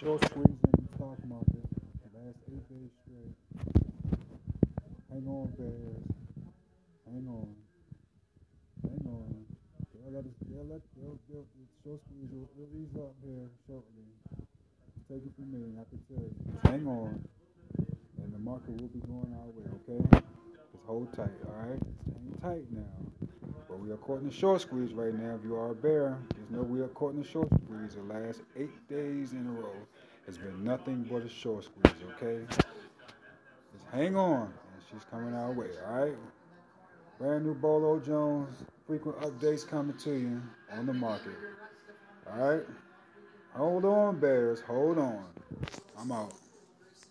Short squeeze in the stock market. The last eight days straight. Hang on, bears. Hang on. Hang on. They'll let us. They'll let. They'll. they'll the short squeeze will, will ease up here shortly. Take it from me. I can tell you. Hang on, and the market will be going our way. Okay. Just hold tight. All right. Hang tight now. But we are caught in the short squeeze right now. If you are a bear, just know we are caught in the short squeeze. The last eight days in a row has been nothing but a short squeeze, okay? Just hang on. And she's coming our way, all right? Brand new Bolo Jones, frequent updates coming to you on the market. All right? Hold on, bears. Hold on. I'm out.